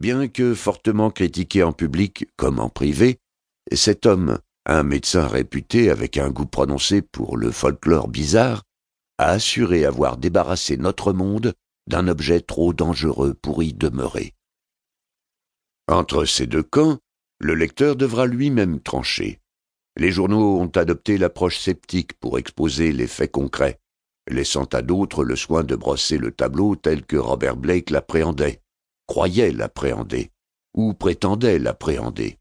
Bien que fortement critiqué en public comme en privé, cet homme, un médecin réputé avec un goût prononcé pour le folklore bizarre, a assuré avoir débarrassé notre monde d'un objet trop dangereux pour y demeurer. Entre ces deux camps, le lecteur devra lui-même trancher. Les journaux ont adopté l'approche sceptique pour exposer les faits concrets, laissant à d'autres le soin de brosser le tableau tel que Robert Blake l'appréhendait, croyait l'appréhender, ou prétendait l'appréhender.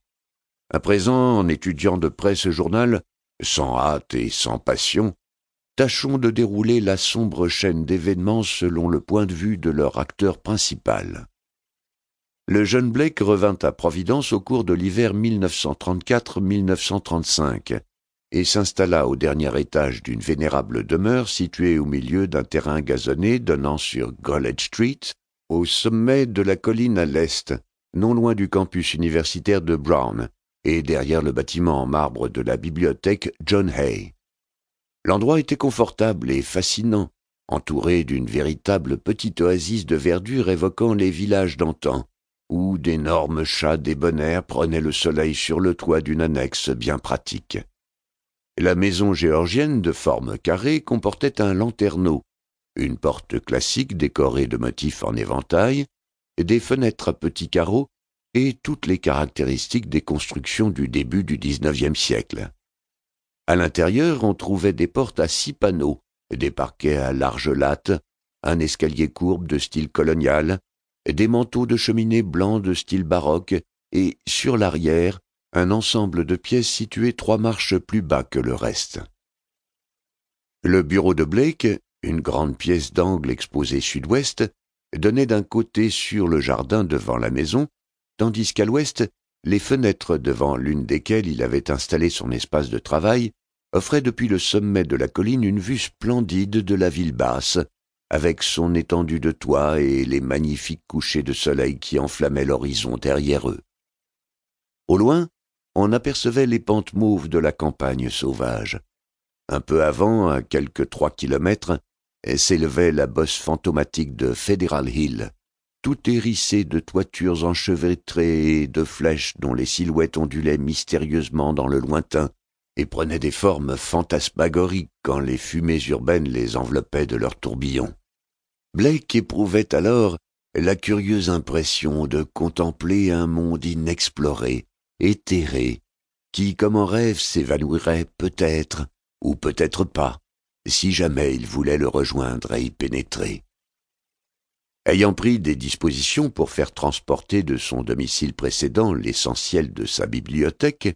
À présent, en étudiant de près ce journal, sans hâte et sans passion, tâchons de dérouler la sombre chaîne d'événements selon le point de vue de leur acteur principal. Le jeune Blake revint à Providence au cours de l'hiver 1934-1935 et s'installa au dernier étage d'une vénérable demeure située au milieu d'un terrain gazonné donnant sur College Street, au sommet de la colline à l'est, non loin du campus universitaire de Brown, et derrière le bâtiment en marbre de la bibliothèque John Hay. L'endroit était confortable et fascinant, entouré d'une véritable petite oasis de verdure évoquant les villages d'antan, où d'énormes chats débonnaires prenaient le soleil sur le toit d'une annexe bien pratique. La maison géorgienne de forme carrée comportait un lanterneau, une porte classique décorée de motifs en éventail, des fenêtres à petits carreaux et toutes les caractéristiques des constructions du début du XIXe siècle. À l'intérieur, on trouvait des portes à six panneaux, des parquets à large latte, un escalier courbe de style colonial, des manteaux de cheminée blancs de style baroque, et, sur l'arrière, un ensemble de pièces situées trois marches plus bas que le reste. Le bureau de Blake, une grande pièce d'angle exposée sud-ouest, donnait d'un côté sur le jardin devant la maison tandis qu'à l'ouest, les fenêtres devant l'une desquelles il avait installé son espace de travail offraient depuis le sommet de la colline une vue splendide de la ville basse, avec son étendue de toit et les magnifiques couchers de soleil qui enflammaient l'horizon derrière eux. Au loin, on apercevait les pentes mauves de la campagne sauvage. Un peu avant, à quelques trois kilomètres, s'élevait la bosse fantomatique de Federal Hill, tout hérissé de toitures enchevêtrées et de flèches dont les silhouettes ondulaient mystérieusement dans le lointain et prenaient des formes fantasmagoriques quand les fumées urbaines les enveloppaient de leurs tourbillons. Blake éprouvait alors la curieuse impression de contempler un monde inexploré, éthéré, qui, comme en rêve, s'évanouirait peut-être, ou peut-être pas, si jamais il voulait le rejoindre et y pénétrer. Ayant pris des dispositions pour faire transporter de son domicile précédent l'essentiel de sa bibliothèque,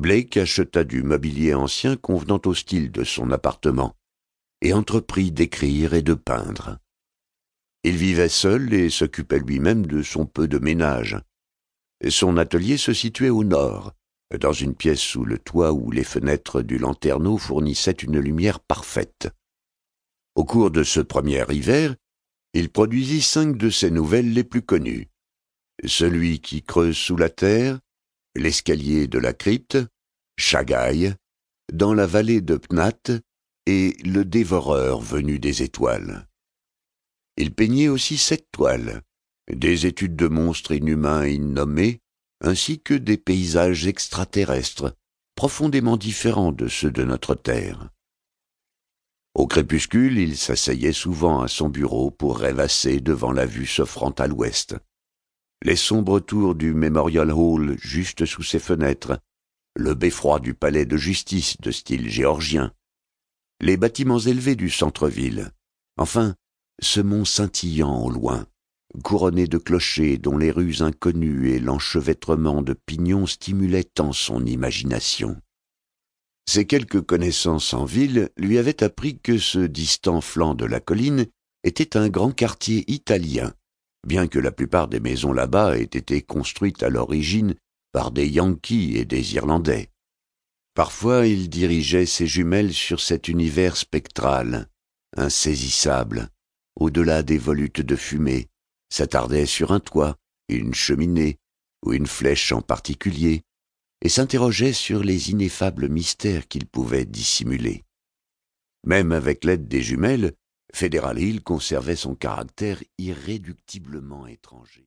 Blake acheta du mobilier ancien convenant au style de son appartement, et entreprit d'écrire et de peindre. Il vivait seul et s'occupait lui-même de son peu de ménage. Son atelier se situait au nord, dans une pièce sous le toit où les fenêtres du lanterneau fournissaient une lumière parfaite. Au cours de ce premier hiver, il produisit cinq de ses nouvelles les plus connues. Celui qui creuse sous la terre, L'escalier de la crypte, Chagaï, Dans la vallée de Pnat et Le dévoreur venu des étoiles. Il peignait aussi sept toiles, des études de monstres inhumains innommés, ainsi que des paysages extraterrestres, profondément différents de ceux de notre Terre. Au crépuscule, il s'asseyait souvent à son bureau pour rêvasser devant la vue s'offrant à l'ouest. Les sombres tours du Memorial Hall juste sous ses fenêtres, le beffroi du palais de justice de style géorgien, les bâtiments élevés du centre-ville, enfin, ce mont scintillant au loin, couronné de clochers dont les rues inconnues et l'enchevêtrement de pignons stimulaient tant son imagination. Ses quelques connaissances en ville lui avaient appris que ce distant flanc de la colline était un grand quartier italien, bien que la plupart des maisons là-bas aient été construites à l'origine par des Yankees et des Irlandais. Parfois il dirigeait ses jumelles sur cet univers spectral, insaisissable, au-delà des volutes de fumée, s'attardait sur un toit, une cheminée, ou une flèche en particulier, et s'interrogeait sur les ineffables mystères qu'il pouvait dissimuler. Même avec l'aide des jumelles, Fédéral Hill conservait son caractère irréductiblement étranger.